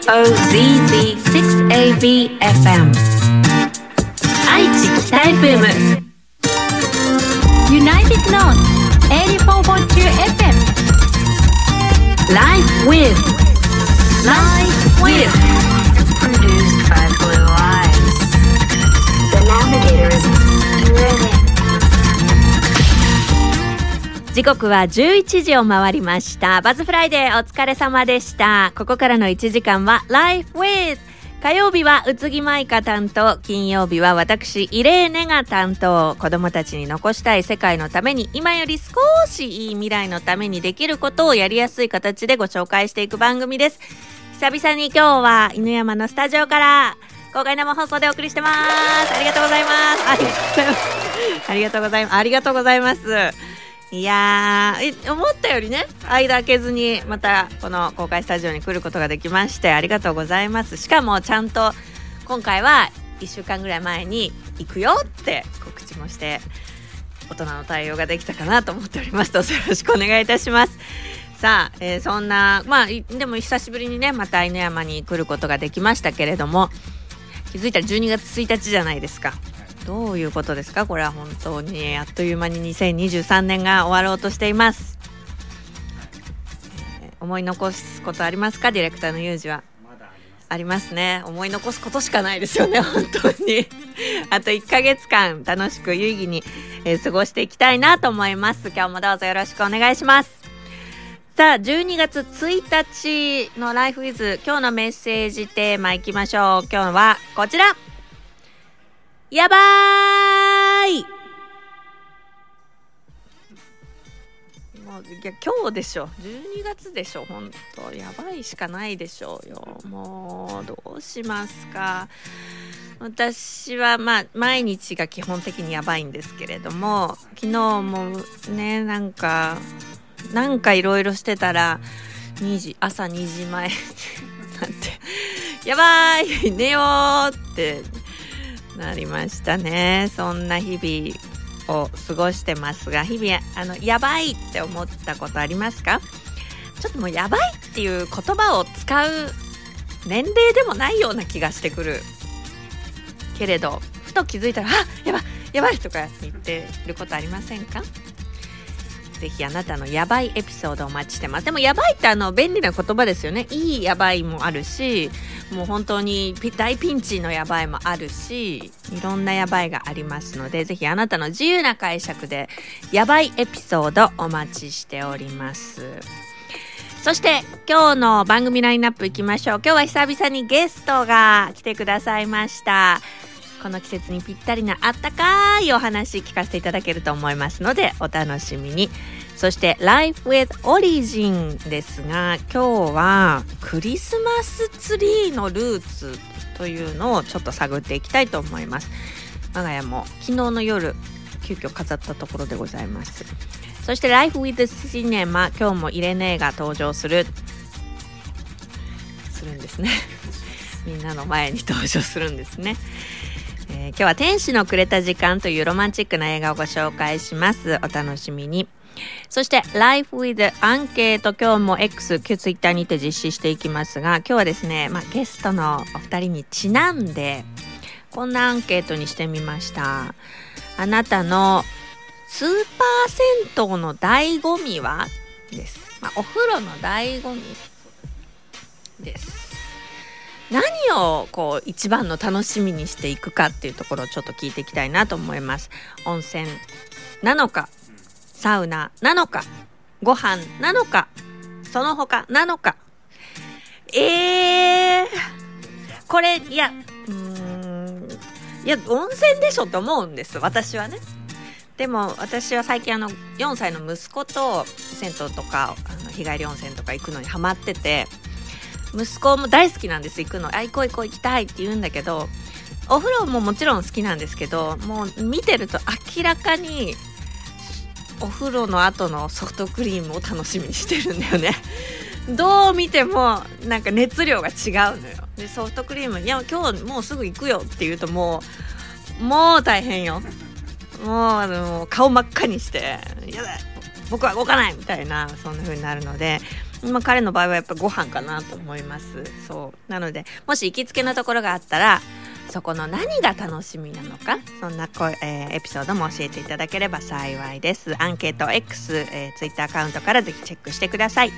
OZZ6ABFM 愛知北 FM United North 84.2 FM Life with Life with 時刻は11時を回りました。バズフライデーお疲れ様でした。ここからの1時間は Life with 火曜日は宇津木舞香担当金曜日は私イレーネが担当。子供たちに残したい世界のために今より少しいい未来のためにできることをやりやすい形でご紹介していく番組です。久々に今日は犬山のスタジオから公開生放送でお送りしてます。ありがとうございます。ありがとうございます。ありがとうございます。いやー思ったよりね間開けずにまたこの公開スタジオに来ることができましてありがとうございます。しかもちゃんと今回は1週間ぐらい前に行くよって告知もして大人の対応ができたかなと思っております。どうぞよろしくお願いいたします。さあ、えーそんなまあでも久しぶりにねまた犬山に来ることができましたけれども気づいたら12月1日じゃないですか。どういうことですか？これは本当にあっという間に2023年が終わろうとしています、えー思い残すことありますか？ディレクターのユージは。ありますね。思い残すことしかないですよね。本当に。あと1ヶ月間楽しく有意義に、えー過ごしていきたいなと思います。今日もどうぞよろしくお願いします。さあ12月1日の「ライフイズ今日のメッセージテーマいきましょう。今日はこちら。やばーい。もういや今日でしょ。12月でしょ。本当やばいしかないでしょうよ。もうどうしますか。私はまあ毎日が基本的にやばいんですけれども昨日もねなんかなんかいろいろしてたら2時朝2時前なってやばい寝ようってなりましたね。そんな日々を過ごしてますが日々あのやばいって思ったことありますか？ちょっともうやばいっていう言葉を使う年齢でもないような気がしてくるけれどふと気づいたら「あやばいやばい」とか言ってることありませんか？ぜひあなたのやばいエピソードをお待ちしてます。でもやばいってあの便利な言葉ですよね。いいやばいもあるしもう本当に大ピンチのやばいもあるしいろんなやばいがありますのでぜひあなたの自由な解釈でやばいエピソードお待ちしております。そして今日の番組ラインナップいきましょう。今日は久々にゲストが来てくださいました。この季節にぴったりなあったかいお話聞かせていただけると思いますのでお楽しみに。そして Life with Origin ですが今日はクリスマスツリーのルーツというのをちょっと探っていきたいと思います。我が家も昨日の夜急遽飾ったところでございます。そして Life with Cinema 今日もイレネーが登場する。するんですね。みんなの前に登場するんですね。えー今日は「天使のくれた時間」というロマンチックな映画をご紹介します。お楽しみに。そして「Life with アンケート」今日も X 旧 Twitter にて実施していきますが今日はですね、まあ、ゲストのお二人にちなんでこんなアンケートにしてみました。あなたのスーパー銭湯の醍醐味は？です、まあ、お風呂の醍醐味です。何をこう一番の楽しみにしていくかっていうところをちょっと聞いていきたいなと思います。温泉なのかサウナなのかご飯なのかその他なのか。えー、これいやうーんいや温泉でしょって思うんです私はね。でも私は最近あの4歳の息子と銭湯とかあの日帰り温泉とか行くのにハマってて息子も大好きなんです行くの「あ行こう行こう行きたい」って言うんだけどお風呂ももちろん好きなんですけどもう見てると明らかにお風呂の後のソフトクリームを楽しみにしてるんだよね。どう見てもなんか熱量が違うのよ。でソフトクリーム「いや今日もうすぐ行くよ」って言うともうもう大変よ。もうあの顔真っ赤にして「やだ僕は動かない!」みたいなそんな風になるのでまあ、彼の場合はやっぱご飯かなと思います。そう。なのでもし行きつけのところがあったらそこの何が楽しみなのかそんなこ、えーエピソードも教えていただければ幸いですアンケート X、えー、Twitter アカウントからぜひチェックしてください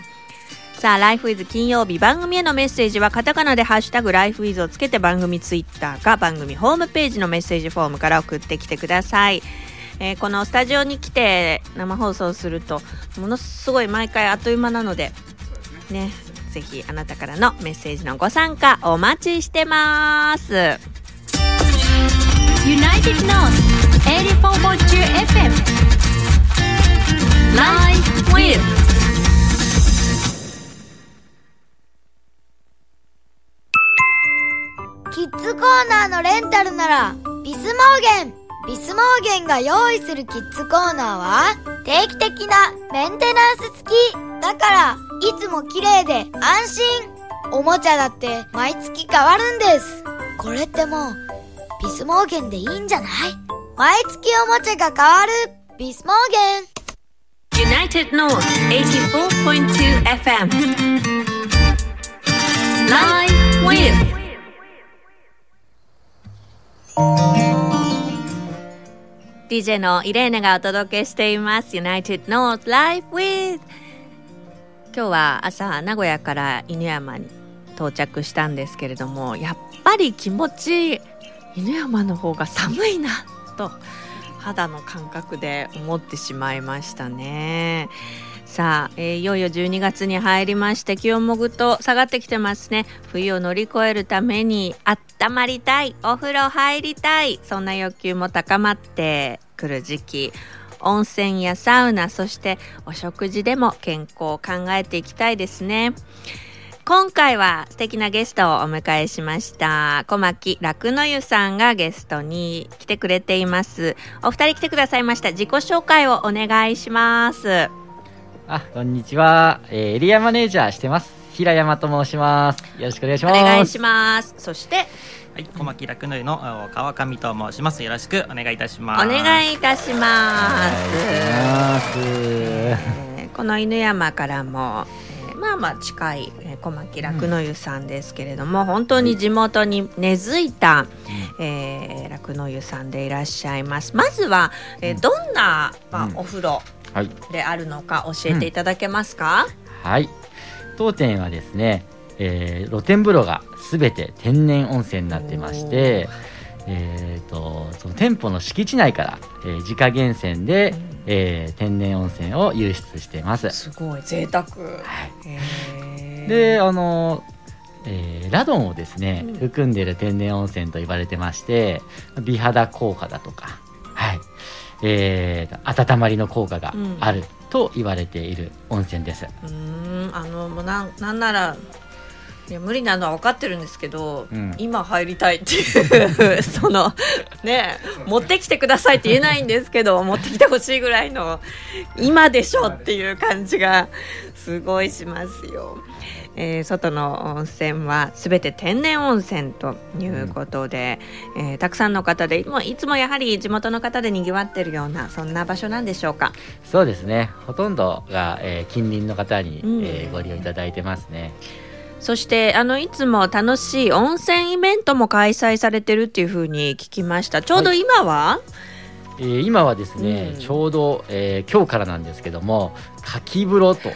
さあ、ライフイズ金曜日番組へのメッセージはカタカナでハッシュタグライフイズをつけて番組ツイッターか番組ホームページのメッセージフォームから送ってきてください。えーこのスタジオに来て生放送するとものすごい毎回あっという間なのでねぜひあなたからのメッセージのご参加お待ちしてます。United North 84.2 FM Life with キッズコーナーのレンタルなら、ビスモーゲン。ビスモーゲンが用意するキッズコーナーは、定期的なメンテナンス付き。だから、いつも綺麗で安心。おもちゃだって毎月変わるんです。これってもう、ビスモーゲンでいいんじゃない？毎月おもちゃが変わる。ビスモーゲン。United North 84.2 FM Live with. DJ のイレーネがお届けしています。United North Live with. 今日は朝名古屋から犬山に到着したんですけれどもやっぱり気持ち犬山の方が寒いなと肌の感覚で思ってしまいましたね。さあ、えーいよいよ12月に入りまして気温もぐっと下がってきてますね。冬を乗り越えるために温まりたいお風呂入りたい。そんな欲求も高まってくる時期。温泉やサウナそしてお食事でも健康を考えていきたいですね。今回は素敵なゲストをお迎えしました小牧楽の湯さんがゲストに来てくれていますお二人来てくださいました自己紹介をお願いしますあ、こんにちは。えーエリアマネージャーしてます。平山と申します。よろしくお願いしおます。願いしますそしてはい、小牧楽の湯のあ川上と申します。よろしくお願いいたしまおす。願いいたします、お願いします。えーこの犬山からも、えーまあまあ近い、えー小牧楽の湯さんですけれども、本当に地元に根付いた、えー楽の湯さんでいらっしゃいます。まずは、えーどんな、まあうん。お風呂はい。であるのか教えていただけますか、はい。当店はですね、えー露天風呂がすべて天然温泉になってまして、えー、とその店舗の敷地内から、えー自家源泉で、えー天然温泉を湧出しています。すごい贅沢、へー。であの、えーラドンをですね、うん。含んでいる天然温泉と言われてまして美肌効果だとか、はい。えー温まりの効果があると言われている温泉です、うーんあのもうなんなんならいや無理なのは分かってるんですけど、うん。今入りたいっていうその ね持ってきてくださいって言えないんですけど持ってきてほしいぐらいの今でしょっていう感じがすごいしますよ。えー外の温泉はすべて天然温泉ということで、えーたくさんの方でもういつもやはり地元の方でにぎわってるようなそんな場所なんでしょうか？そうですね。ほとんどが、えー近隣の方に、うん。えーご利用いただいてますねそしてあのいつも楽しい温泉イベントも開催されてるっていうふうに聞きました。ちょうど今は、えー今はですね、うん。ちょうど、えー今日からなんですけども牡蠣風呂と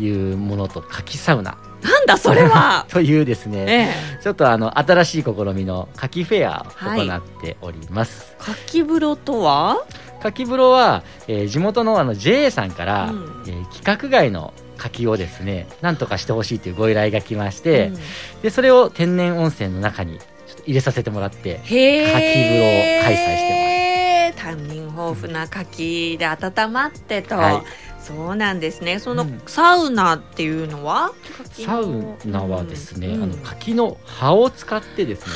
いうものと牡蠣サウナ。なんだそれは！というですね、えちょっとあの新しい試みの牡蠣フェアはいを行っております、え牡蠣風呂とは？牡蠣風呂は、えー地元のあの JA さんから、うん。えー規格外の牡蠣をですねなんとかしてほしいというご依頼が来まして、うん。でそれを天然温泉の中にちょっと入れさせてもらってへえ牡蠣風呂を開催してます。担任豊富な牡蠣で温まってと、はい。そうなんですね。そのうん。サウナっていうのは、牡蠣サのウナはですね、うん。あの柿の葉を使ってですね、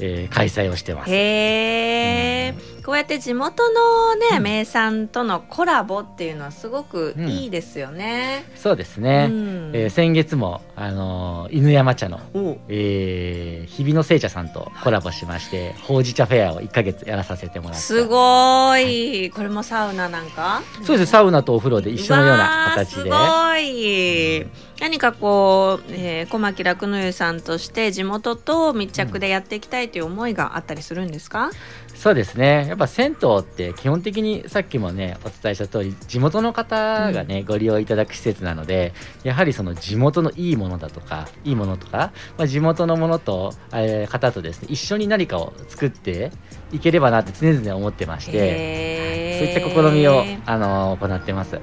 えー開催をしてます。へえ、こうやって地元のね、うん。名産とのコラボっていうのはすごくいいですよね。そうですね、うん。えー先月も、あのー犬山茶の、お。えー日比野製茶さんとコラボしましてほうじ茶フェアを1ヶ月やらさせてもらってすごい。これもサウナなんか？そうです。サウナとお風呂で一緒のような形で。すごい。何かこう、えー、小牧楽の湯さんとして地元と密着でやっていきたいという思いがあったりするんですか、そうですね。やっぱ銭湯って基本的にさっきもねお伝えした通り地元の方がね、ご利用いただく施設なのでやはりその地元のいいものだとかいいものとか、まあ、地元のものと、えー方とですね一緒に何かを作っていければなって常々思ってまして、へそういった試みを、あの行ってます。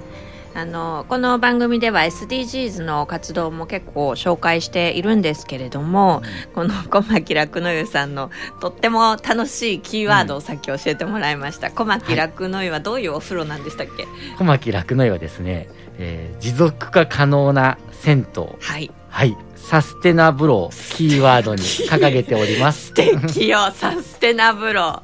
あのこの番組では SDGs の活動も結構紹介しているんですけれども、この小牧楽の湯さんのとっても楽しいキーワードをさっき教えてもらいました、小牧楽の湯はどういうお風呂なんでしたっけ小牧楽の湯はですね、えー持続化可能な銭湯。はい。はい。サステナブロをキーワードに掲げております。素敵よ。サステナブロ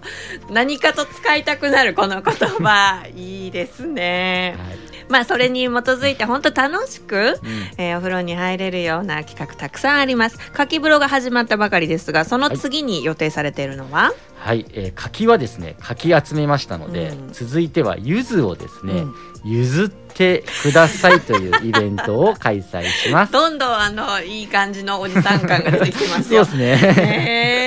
何かと使いたくなるこの言葉。いいですね。はいまあそれに基づいて本当楽しく、うん。えーお風呂に入れるような企画たくさんあります。夏季風呂が始まったばかりですがその次に予定されているのは、はい、えー柿はですね柿集めましたので、うん。続いては柚子をですね、うん。譲ってくださいというイベントを開催します。どんどんあのいい感じのおじさん感が出てきてます そうよですね。ねえ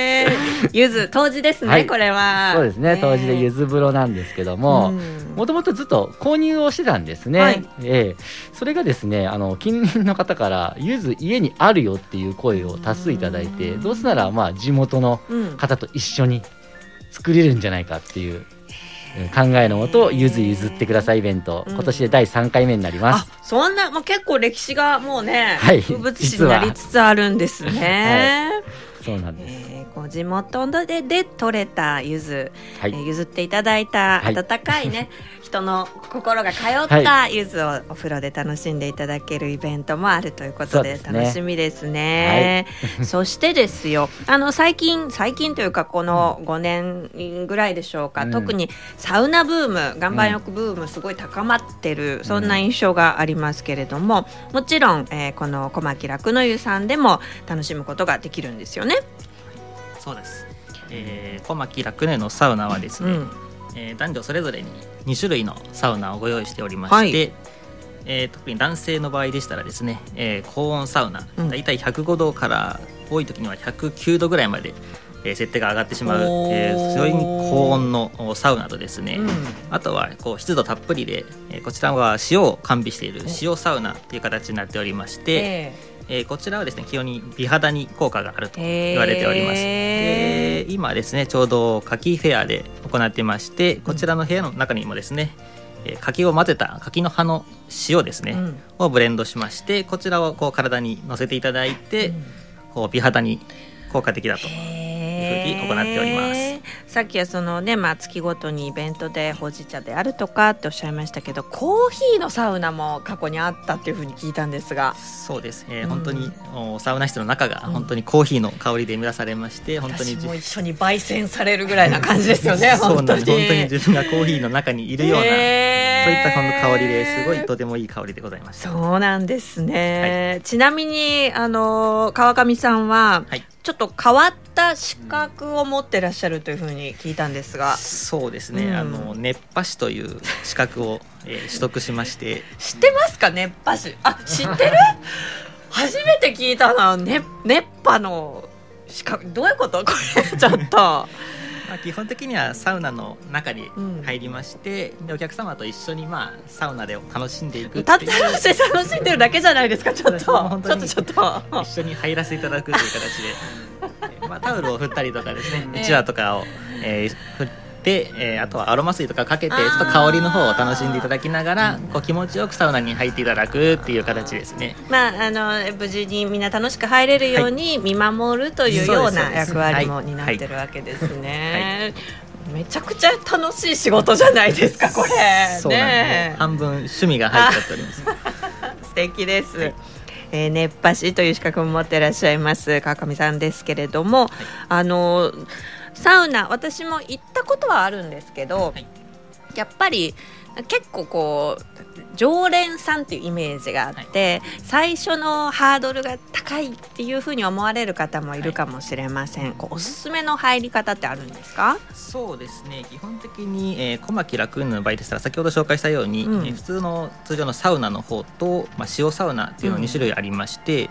ゆず当時ですね、はい。これは。そうですね当時で柚ず子風呂なんですけども、もともとずっと購入をしてたんですね、はい。ええ。それがですねあの近隣の方から柚子家にあるよっていう声を多数いただいてどうせならまあ地元のうん。方と一緒に作れるんじゃないかっていうえー。考えのもと柚子譲ってくださいイベントうん。今年で第3回目になります、あそんなもう結構歴史がもうね、はい。風物詩になりつつあるんですね、そうなんです、えーこう地元でで採れた柚子、はい。えー譲っていただいたはい。温かいね、人の心が通った柚子をお風呂で楽しんでいただけるイベントもあるということで楽しみですね。そしてですよあの最近最近というかこの5年ぐらいでしょうか、うん。特にサウナブーム岩盤浴ブームすごい高まってる、そんな印象がありますけれどももちろん、えーこの小牧楽の湯さんでも楽しむことができるんですよね。そうです、えー、小牧楽根のサウナはですね、うん。えー男女それぞれに2種類のサウナをご用意しておりまはい。して、えー特に男性の場合でしたらですね、えー高温サウナ、うん。だいたい105度から多い時には109度ぐらいまで、えー設定が上がってしまう、えー。非常に高温のおサウナとですね、うん。あとはこう湿度たっぷりで、えーこちらは塩を完備している塩サウナという形になっておりまして、ええ。ーこちらはですね非常に美肌に効果があるとえ言われております、へーで今ですねちょうど柿フェアで行ってましてこちらの部屋の中にもですね、えー柿を混ぜた柿の葉の塩ですね、うん。をブレンドしましてこちらをこう体に乗せていただいて、こう美肌に効果的だというふうに行っております。さっきはそのね、まあ、月ごとにイベントでほうじ茶であるとかっておっしゃいましたけどコーヒーのサウナも過去にあったっていうふうに聞いたんですが。そうです、えーうん。本当におサウナ室の中がうん本当にコーヒーの香りで満たされまして本当に私も一緒に焙煎されるぐらいな感じですよね そうなんです。本当に。自分がコーヒーの中にいるような、へー。そういったこの香りですごいとてもいい香りでございました。そうなんですね、ちなみにあの川上さんは、はいちょっと変わった資格を持ってらっしゃるというふうに聞いたんですが。そうですね、うん。あの熱波師という資格を、えー取得しまして。知ってますか？熱波師。あ知ってる？初めて聞いたな、ね、熱波の資格。どういうこと？これちょっとまあ、基本的にはサウナの中にうん。入りまして、でお客様と一緒に、まあ、サウナで楽しんでいくっていう。た楽しんでるだけじゃないですかちょっと。ちょっとちょっと。一緒に入らせていただくという形で、え ーまあ、タオルを振ったりとかですね。ええ。うちわとかを、えー振って、えーあとはアロマ水とかかけてちょっと香りの方を楽しんでいただきながらこう気持ちよくサウナに入っていただくっていう形ですね。まあ、あの無事にみんな楽しく入れるように見守るというような役割もはい担ってるわけですね。めちゃくちゃ楽しい仕事じゃないですかこれ。ね。え。半分趣味が入っちゃっております。素敵です。えー熱波師という資格も持っていらっしゃいます川上さんですけれども、あのサウナ私も行ったことはあるんですけど、はい。やっぱり結構こう常連さんっていうイメージがあって、最初のハードルが高いっていうふうに思われる方もいるかもしれません、こうおすすめの入り方ってあるんですか？そうですね。基本的に、えー、小牧楽雲の場合でしたら先ほど紹介したように、うん。えー普通の通常のサウナの方と、まあ、塩サウナっていうのうん。2種類ありまして、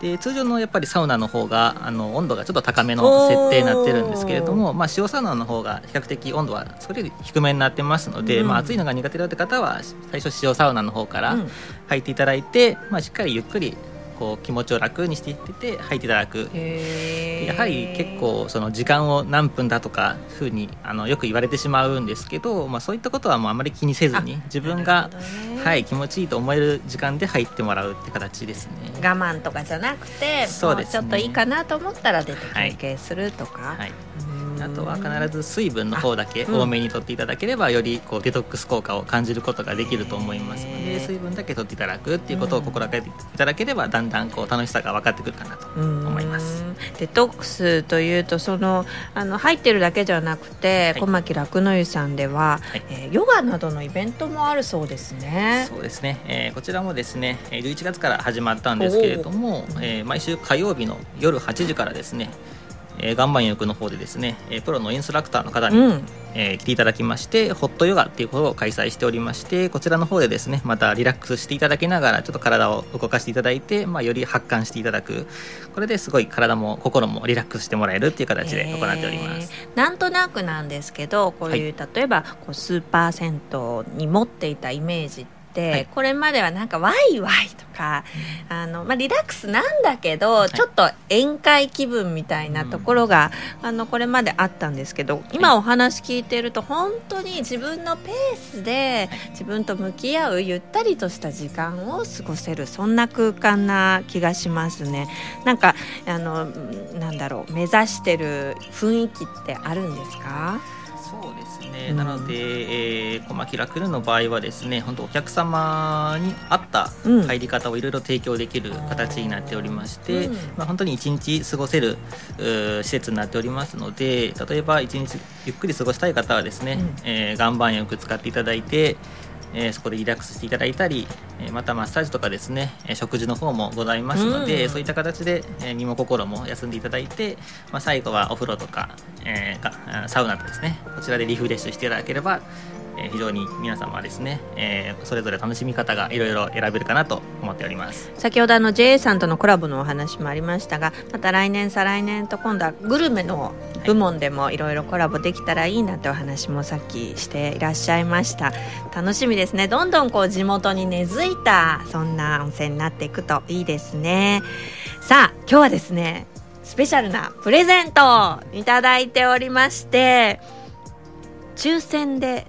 で通常のやっぱりサウナの方があの温度がちょっと高めの設定になってるんですけれども、まあ、塩サウナの方が比較的温度はそれより低めになってますので、うん。まあ、暑いのが苦手だって方は最初塩サウナの方からうん。入っていただいて、まあ、しっかりゆっくりこう気持ちを楽にしていってて入っていただく。やはり結構その時間を何分だとかふうにあのよく言われてしまうんですけど、まあ、そういったことはもうあまり気にせずに自分が、ね。はい、気持ちいいと思える時間で入ってもらうって形ですね。我慢とかじゃなくてそうですね。ちょっといいかなと思ったら出て休憩するとか、はい、うんあとは必ず水分の方だけうん。多めに取っていただければよりこうデトックス効果を感じることができると思いますので水分だけ取っていただくっていうことを心がけていただければだんだんこう楽しさが分かってくるかなと思います。うん。デトックスというとそのあの入ってるだけじゃなくて、はい。小牧楽の湯さんでは、はい。えーヨガなどのイベントもあるそうですね。そうですね、えーこちらもですねえー11月から始まったんですけれども、えー毎週火曜日の夜8時からですね、えー岩盤浴の方でですね、えープロのインストラクターの方に、うん、えー来ていただきましてホットヨガっていうことを開催しておりましてこちらの方でですねまたリラックスしていただきながらちょっと体を動かしていただいて、まあ、より発汗していただく。これですごい体も心もリラックスしてもらえるっていう形で行っております。えーなんとなくなんですけどこういう、例えばこうスーパー銭湯に持っていたイメージって、はい。これまではなんかワイワイとか、あのまあ、リラックスなんだけど、い。ちょっと宴会気分みたいなところが、あのこれまであったんですけど今お話聞いてると本当に自分のペースで自分と向き合うゆったりとした時間を過ごせるそんな空間な気がしますね。なんかあのなんだろう目指してる雰囲気ってあるんですか？そうですね、うん。なので、えー、小牧ラクルの場合はですね本当お客様に合ったうん。入り方をいろいろ提供できる形になっておりまして、うん。まあ、本当に一日過ごせる施設になっておりますので例えば一日ゆっくり過ごしたい方はですね、うん。えー岩盤浴使っていただいてえーそこでリラックスしていただいたり、えーまたマッサージとかですね、えー食事の方もございますので、うん。そういった形で、えー身も心も休んでいただいて、まあ、最後はお風呂とか、えーサウナとですねこちらでリフレッシュしていただければ、えー非常に皆様はですね、えーそれぞれ楽しみ方がいろいろ選べるかなと思っております。先ほどあの JA さんとのコラボのお話もありましたがまた来年再来年と今度はグルメの部門でもいろいろコラボできたらいいなってお話もさっきしていらっしゃいました。楽しみですね。どんどんこう地元に根付いたそんな温泉になっていくといいですね。さあ今日はですねスペシャルなプレゼントをいただいておりまして抽選で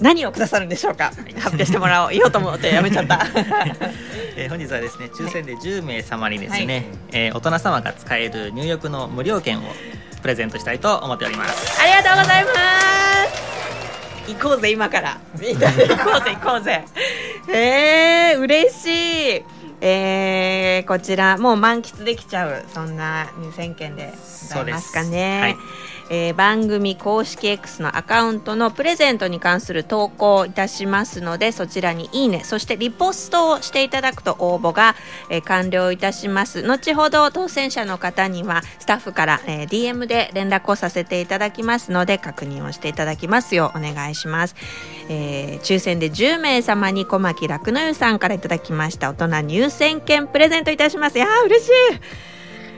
何をくださるんでしょうか？発表してもらおう。言おうと思ってやめちゃった。えー本日はですね抽選で10名様にですね、はい。えー大人様が使える入浴の無料券をプレゼントしたいと思っております。ありがとうございます。行こうぜ今から。行こうぜ行こうぜ。えー、嬉しい。えー、こちらもう満喫できちゃうそんな2000件でございますかね。はいえー番組公式 X のアカウントのプレゼントに関する投稿いたしますのでそちらに「いいね」そしてリポストをしていただくと応募が、えー完了いたします。後ほど当選者の方にはスタッフから、えー DM で連絡をさせていただきますので確認をしていただきますようお願いします、えー抽選で10名様に小牧楽の湯さんからいただきました。大人入選券プレゼントいたします。いやー嬉しい。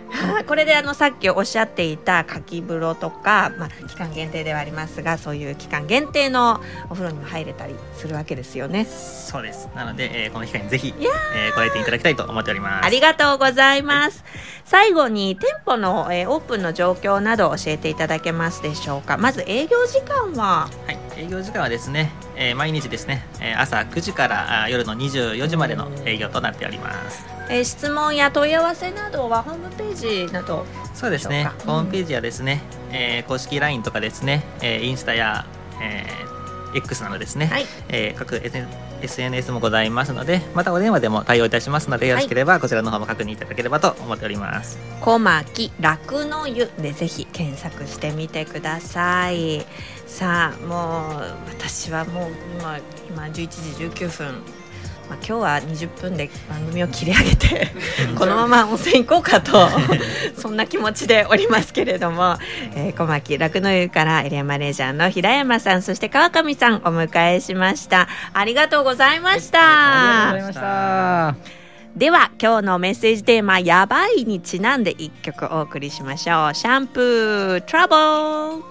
これであのさっきおっしゃっていたかき風呂とか、まあ、期間限定ではありますがそういう期間限定のお風呂にも入れたりするわけですよねそうです。なので、えーこの機会にぜひ、えーご来店いただきたいと思っております。ありがとうございます最後に店舗の、えーオープンの状況など教えていただけますでしょうかまず営業時間は？はい、営業時間はですね、えー毎日ですね、えー朝9時からあー夜の24時までの営業となっております。えー質問や問い合わせなどはホームページなどそうですね。ホームページやですね、えー公式 LINE とかですね、えーインスタや、えー X などですね、はい。えー各 SNS もございますのでまたお電話でも対応いたしますのでよろしければこちらの方も確認いただければと思っております、小牧楽の湯でぜひ検索してみてください。さあもう私はもう今今11時19分まあ、今日は20分で番組を切り上げてこのまま温泉行こうかと そんな気持ちでおりますけれども、えー、小牧楽の湯からエリアマネージャーの平山さんそして川上さんお迎えしました。ありがとうございました、ありがとうございました。では今日のメッセージテーマ「やばい」にちなんで1曲お送りしましょう。シャンプー「トラボル」